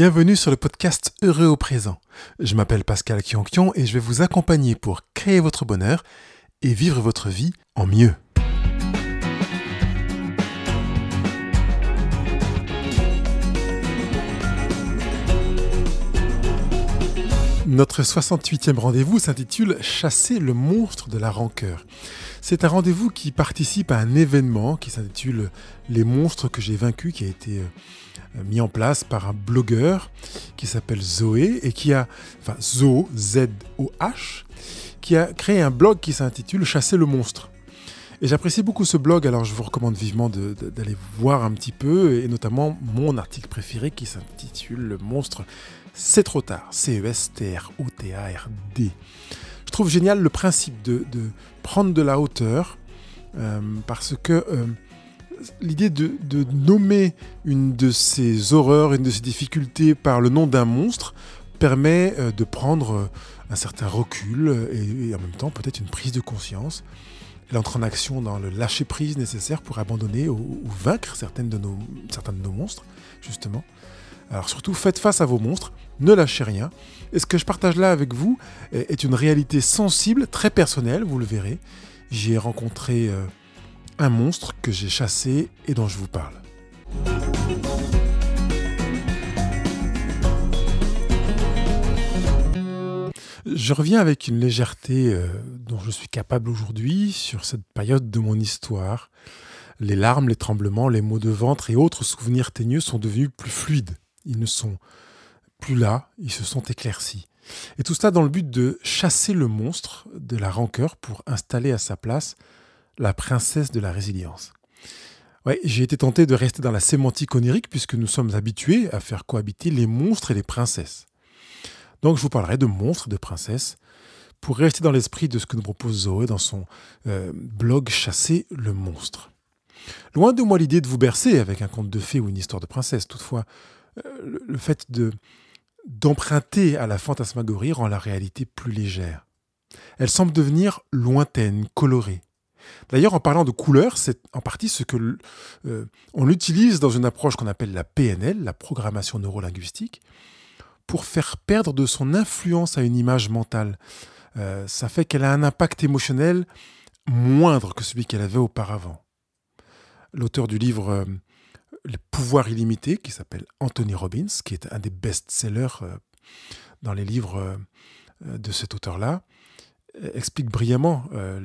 Bienvenue sur le podcast Heureux au présent. Je m'appelle Pascal Kionkion et je vais vous accompagner pour créer votre bonheur et vivre votre vie en mieux. Notre 68e rendez-vous s'intitule Chasser le monstre de la rancœur. C'est un rendez-vous qui participe à un événement qui s'intitule Les monstres que j'ai vaincus, qui a été euh, mis en place par un blogueur qui s'appelle Zoé et qui a, enfin qui a créé un blog qui s'intitule Chasser le monstre. Et j'apprécie beaucoup ce blog, alors je vous recommande vivement d'aller voir un petit peu, et notamment mon article préféré qui s'intitule Le monstre, c'est trop tard, C-E-S-T-R-O-T-A-R-D. Je trouve génial le principe de, prendre de la hauteur, euh, parce que euh, l'idée de, nommer une de ces horreurs, une de ces difficultés par le nom d'un monstre permet euh, de prendre un certain recul et, en même temps peut-être une prise de conscience. Elle entre en action dans le lâcher-prise nécessaire pour abandonner ou, vaincre certaines de nos, certains de nos monstres, justement. Alors surtout, faites face à vos monstres, ne lâchez rien. Et ce que je partage là avec vous est une réalité sensible, très personnelle, vous le verrez. J'ai rencontré euh, un monstre que j'ai chassé et dont je vous parle. Je reviens avec une légèreté euh, dont je suis capable aujourd'hui sur cette période de mon histoire. Les larmes, les tremblements, les maux de ventre et autres souvenirs teigneux sont devenus plus fluides. Ils ne sont plus là, ils se sont éclaircis. Et tout cela dans le but de chasser le monstre de la rancœur pour installer à sa place la princesse de la résilience. Ouais, j'ai été tenté de rester dans la sémantique onirique puisque nous sommes habitués à faire cohabiter les monstres et les princesses. Donc je vous parlerai de monstres et de princesses pour rester dans l'esprit de ce que nous propose Zoé dans son euh, blog Chasser le monstre. Loin de moi l'idée de vous bercer avec un conte de fées ou une histoire de princesse. Toutefois, euh, le fait de d'emprunter à la fantasmagorie rend la réalité plus légère. Elle semble devenir lointaine, colorée. D'ailleurs, en parlant de couleurs, c'est en partie ce que euh, on utilise dans une approche qu'on appelle la PNL, la programmation neurolinguistique, pour faire perdre de son influence à une image mentale. Euh, ça fait qu'elle a un impact émotionnel moindre que celui qu'elle avait auparavant. L'auteur du livre euh, Les pouvoirs illimités, qui s'appelle Anthony Robbins, qui est un des best-sellers dans les livres de cet auteur-là, explique brillamment euh,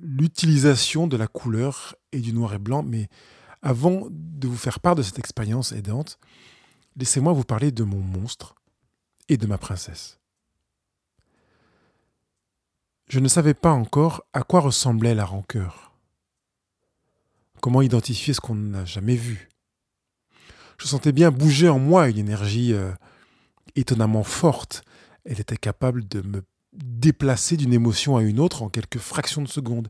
l'utilisation de la couleur et du noir et blanc. Mais avant de vous faire part de cette expérience aidante, laissez-moi vous parler de mon monstre et de ma princesse. Je ne savais pas encore à quoi ressemblait la rancœur. Comment identifier ce qu'on n'a jamais vu? Je sentais bien bouger en moi une énergie euh, étonnamment forte. Elle était capable de me déplacer d'une émotion à une autre en quelques fractions de secondes.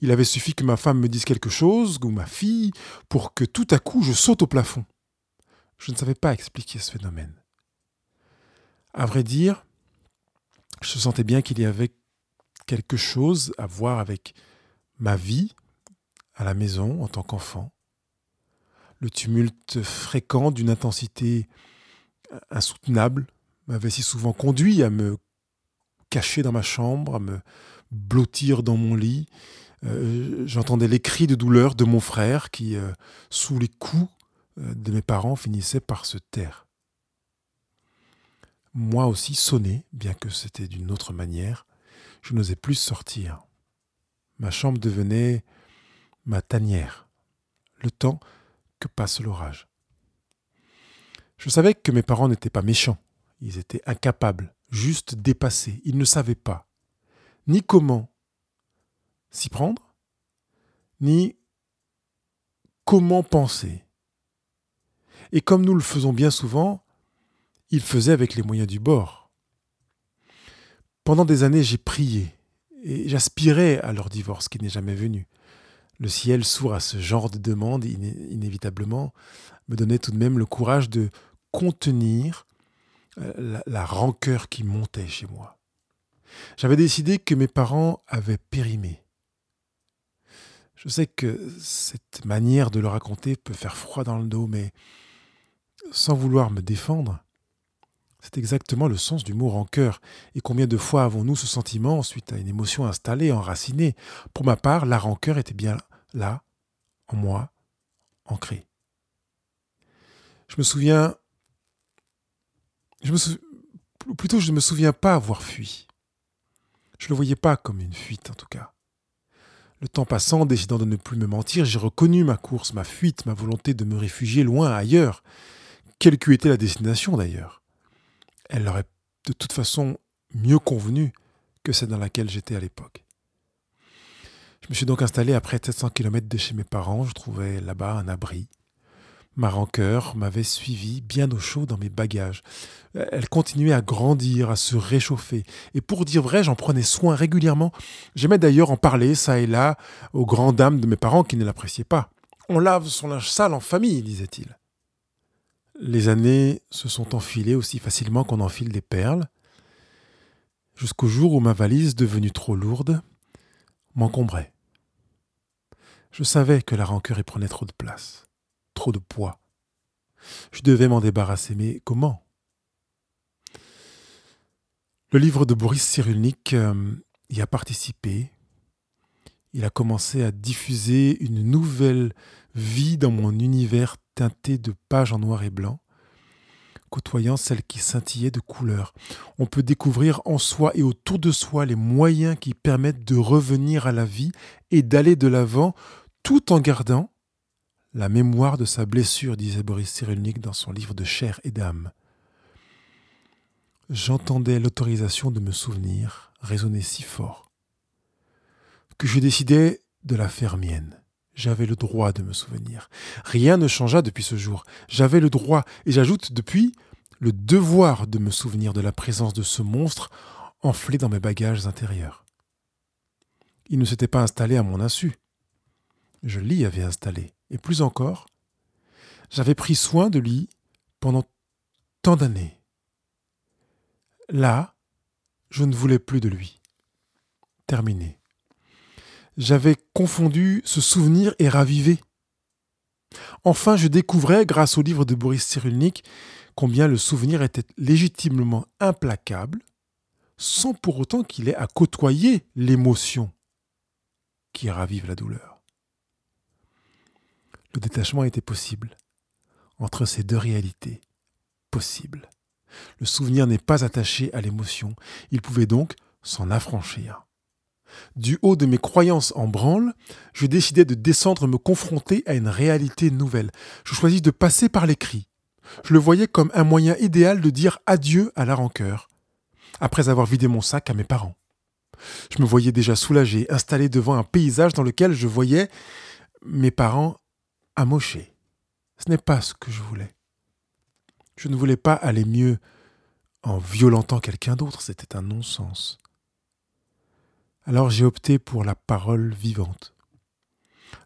Il avait suffi que ma femme me dise quelque chose, ou ma fille, pour que tout à coup je saute au plafond. Je ne savais pas expliquer ce phénomène. À vrai dire, je sentais bien qu'il y avait quelque chose à voir avec ma vie à la maison en tant qu'enfant, le tumulte fréquent d'une intensité insoutenable m'avait si souvent conduit à me caché dans ma chambre, à me blottir dans mon lit. Euh, j'entendais les cris de douleur de mon frère qui, euh, sous les coups euh, de mes parents, finissait par se taire. Moi aussi sonné, bien que c'était d'une autre manière, je n'osais plus sortir. Ma chambre devenait ma tanière, le temps passe l'orage. Je savais que mes parents n'étaient pas méchants, ils étaient incapables juste dépassé. Il ne savait pas ni comment s'y prendre, ni comment penser. Et comme nous le faisons bien souvent, il faisait avec les moyens du bord. Pendant des années, j'ai prié et j'aspirais à leur divorce qui n'est jamais venu. Le ciel, sourd à ce genre de demande, inévitablement, me donnait tout de même le courage de contenir euh, la, rancœur qui montait chez moi. J'avais décidé que mes parents avaient périmé. Je sais que cette manière de le raconter peut faire froid dans le dos, mais sans vouloir me défendre, C'est exactement le sens du mot rancœur. Et combien de fois avons-nous ce sentiment suite à une émotion installée, enracinée? Pour ma part, la rancœur était bien là, en moi, ancrée. Je me souviens. Je me plutôt, je ne me souviens pas avoir fui. Je ne le voyais pas comme une fuite, en tout cas. Le temps passant, décidant de ne plus me mentir, j'ai reconnu ma course, ma fuite, ma volonté de me réfugier loin ailleurs, quelle qu'eût été la destination d'ailleurs elle leur de toute façon mieux convenu que celle dans laquelle j'étais à l'époque. Je me suis donc installé à près de 700 km de chez mes parents. Je trouvais là-bas un abri. Ma rancœur m'avait suivi bien au chaud dans mes bagages. Elle continuait à grandir, à se réchauffer. Et pour dire vrai, j'en prenais soin régulièrement. J'aimais d'ailleurs en parler, ça et là, aux grandes dames de mes parents qui ne l'appréciaient pas. On lave son linge sale en famille, disait-il. Les années se sont enfilées aussi facilement qu'on enfile des perles, jusqu'au jour où ma valise, devenue trop lourde, m'encombrait. Je savais que la rancœur y prenait trop de place, trop de poids. Je devais m'en débarrasser, mais comment? Le livre de Boris Cyrulnik euh, y a participé. Il a commencé à diffuser une nouvelle vie dans mon univers teintée de pages en noir et blanc, côtoyant celles qui scintillaient de couleurs. On peut découvrir en soi et autour de soi les moyens qui permettent de revenir à la vie et d'aller de l'avant tout en gardant la mémoire de sa blessure, disait Boris Cyrulnik dans son livre de chair et d'âme. J'entendais l'autorisation de me souvenir résonner si fort que je décidai de la faire mienne. J'avais le droit de me souvenir. Rien ne changea depuis ce jour. J'avais le droit, et j'ajoute depuis le devoir de me souvenir de la présence de ce monstre enflé dans mes bagages intérieurs. Il ne s'était pas installé à mon insu. Je l'y avais installé, et plus encore, j'avais pris soin de lui pendant tant d'années. Là, je ne voulais plus de lui. Terminé j'avais confondu ce souvenir et ravivé. Enfin, je découvrais, grâce au livre de Boris Cyrulnik, combien le souvenir était légitimement implacable, sans pour autant qu'il ait à côtoyer l'émotion qui ravive la douleur. Le détachement était possible entre ces deux réalités possibles. Le souvenir n'est pas attaché à l'émotion, il pouvait donc s'en affranchir. Du haut de mes croyances en branle, je décidai de descendre me confronter à une réalité nouvelle. Je choisis de passer par l'écrit. Je le voyais comme un moyen idéal de dire adieu à la rancœur, après avoir vidé mon sac à mes parents. Je me voyais déjà soulagé, installé devant un paysage dans lequel je voyais mes parents amochés. Ce n'est pas ce que je voulais. Je ne voulais pas aller mieux en violentant quelqu'un d'autre, c'était un non-sens. Alors j'ai opté pour la parole vivante.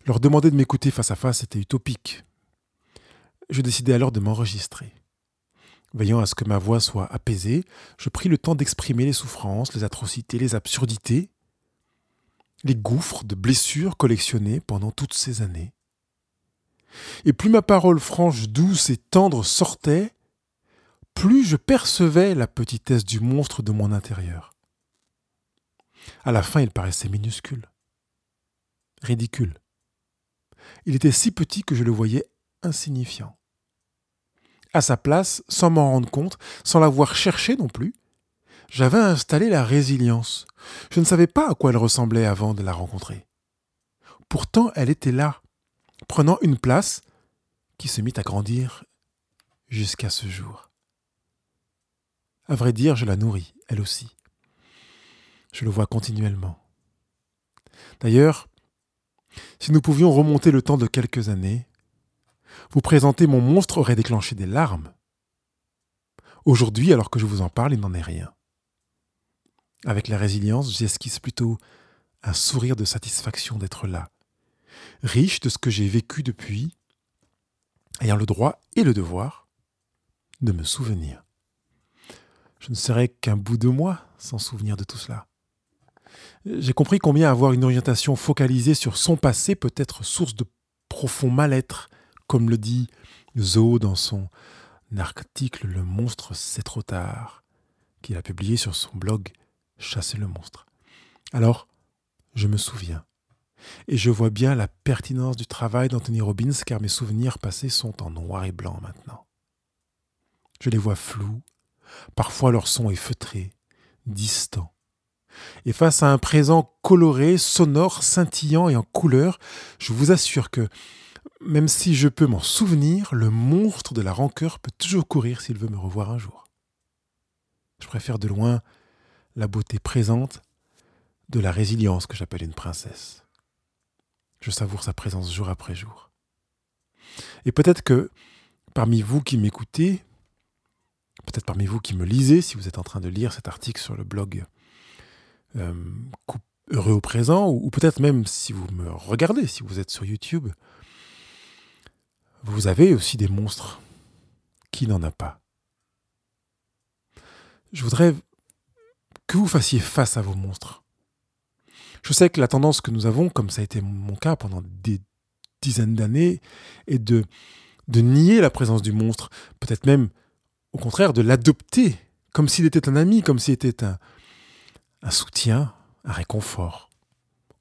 Leur demander de m'écouter face à face était utopique. Je décidai alors de m'enregistrer. Veillant à ce que ma voix soit apaisée, je pris le temps d'exprimer les souffrances, les atrocités, les absurdités, les gouffres de blessures collectionnées pendant toutes ces années. Et plus ma parole franche, douce et tendre sortait, plus je percevais la petitesse du monstre de mon intérieur. À la fin, il paraissait minuscule, ridicule. Il était si petit que je le voyais insignifiant. À sa place, sans m'en rendre compte, sans l'avoir cherché non plus, j'avais installé la résilience. Je ne savais pas à quoi elle ressemblait avant de la rencontrer. Pourtant, elle était là, prenant une place qui se mit à grandir jusqu'à ce jour. À vrai dire, je la nourris, elle aussi. Je le vois continuellement. D'ailleurs, si nous pouvions remonter le temps de quelques années, vous présenter mon monstre aurait déclenché des larmes. Aujourd'hui, alors que je vous en parle, il n'en est rien. Avec la résilience, j'esquisse plutôt un sourire de satisfaction d'être là, riche de ce que j'ai vécu depuis, ayant le droit et le devoir de me souvenir. Je ne serais qu'un bout de moi sans souvenir de tout cela. J'ai compris combien avoir une orientation focalisée sur son passé peut être source de profond mal-être, comme le dit Zoe dans son article Le monstre, c'est trop tard, qu'il a publié sur son blog Chasser le monstre. Alors, je me souviens. Et je vois bien la pertinence du travail d'Anthony Robbins car mes souvenirs passés sont en noir et blanc maintenant. Je les vois flous, parfois leur son est feutré, distant. Et face à un présent coloré, sonore, scintillant et en couleur, je vous assure que, même si je peux m'en souvenir, le monstre de la rancœur peut toujours courir s'il veut me revoir un jour. Je préfère de loin la beauté présente de la résilience que j'appelle une princesse. Je savoure sa présence jour après jour. Et peut-être que parmi vous qui m'écoutez, peut-être parmi vous qui me lisez, si vous êtes en train de lire cet article sur le blog euh, Heureux au présent, ou, ou peut-être même si vous me regardez, si vous êtes sur YouTube, vous avez aussi des monstres. Qui n'en a pas Je voudrais que vous fassiez face à vos monstres. Je sais que la tendance que nous avons, comme ça a été mon cas pendant des dizaines d'années, est de, de nier la présence du monstre, peut-être même au contraire de l'adopter, comme s'il était un ami, comme s'il était un, un soutien, un réconfort.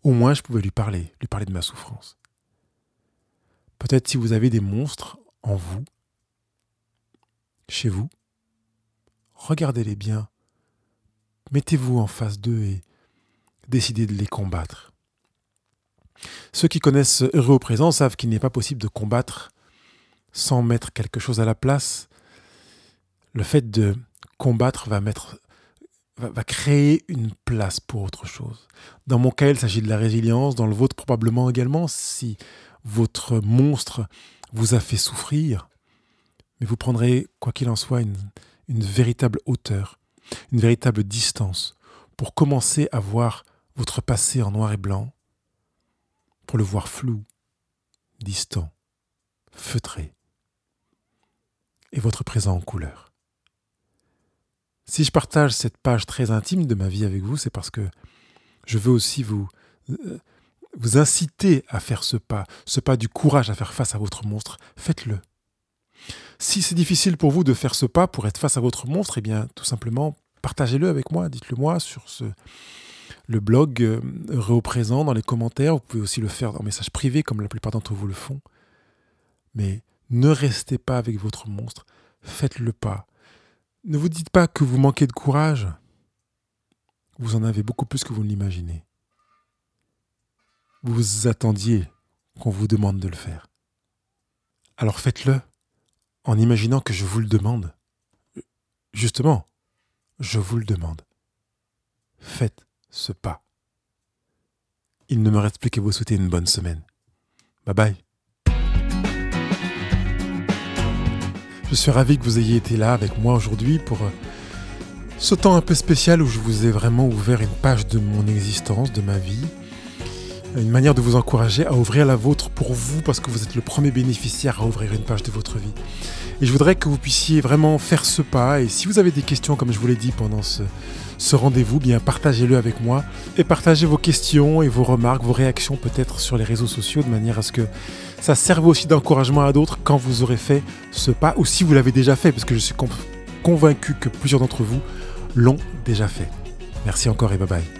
Au moins je pouvais lui parler, lui parler de ma souffrance. Peut-être si vous avez des monstres en vous, chez vous, regardez-les bien, mettez-vous en face d'eux et décidez de les combattre. Ceux qui connaissent Heureux au présent savent qu'il n'est pas possible de combattre sans mettre quelque chose à la place. Le fait de combattre va mettre va, créer une place pour autre chose. Dans mon cas, il s'agit de la résilience, dans le vôtre probablement également, si votre monstre vous a fait souffrir, mais vous prendrez, quoi qu'il en soit, une, une véritable hauteur, une véritable distance, pour commencer à voir votre passé en noir et blanc, pour le voir flou, distant, feutré, et votre présent en couleur. Si je partage cette page très intime de ma vie avec vous, c'est parce que je veux aussi vous, euh, vous inciter à faire ce pas, ce pas du courage à faire face à votre monstre. Faites-le. Si c'est difficile pour vous de faire ce pas pour être face à votre monstre, eh bien, tout simplement, partagez-le avec moi, dites-le moi sur le blog euh, Heureux présent, dans les commentaires. Vous pouvez aussi le faire en message privé, comme la plupart d'entre vous le font. Mais ne restez pas avec votre monstre. Faites le pas. Ne vous dites pas que vous manquez de courage. Vous en avez beaucoup plus que vous ne l'imaginez. Vous attendiez qu'on vous demande de le faire. Alors faites-le en imaginant que je vous le demande. Justement, je vous le demande. Faites ce pas. Il ne me reste plus qu'à vous souhaiter une bonne semaine. Bye bye. Je suis ravi que vous ayez été là avec moi aujourd'hui pour euh, ce temps un peu spécial où je vous ai vraiment ouvert une page de mon existence, de ma vie. Une manière de vous encourager à ouvrir la vôtre pour vous parce que vous êtes le premier bénéficiaire à ouvrir une page de votre vie. Et je voudrais que vous puissiez vraiment faire ce pas. Et si vous avez des questions, comme je vous l'ai dit pendant ce, ce rendez-vous, bien partagez-le avec moi et partagez vos questions et vos remarques, vos réactions peut-être sur les réseaux sociaux de manière à ce que ça serve aussi d'encouragement à d'autres quand vous aurez fait ce pas ou si vous l'avez déjà fait parce que je suis convaincu que plusieurs d'entre vous l'ont déjà fait. Merci encore et bye bye.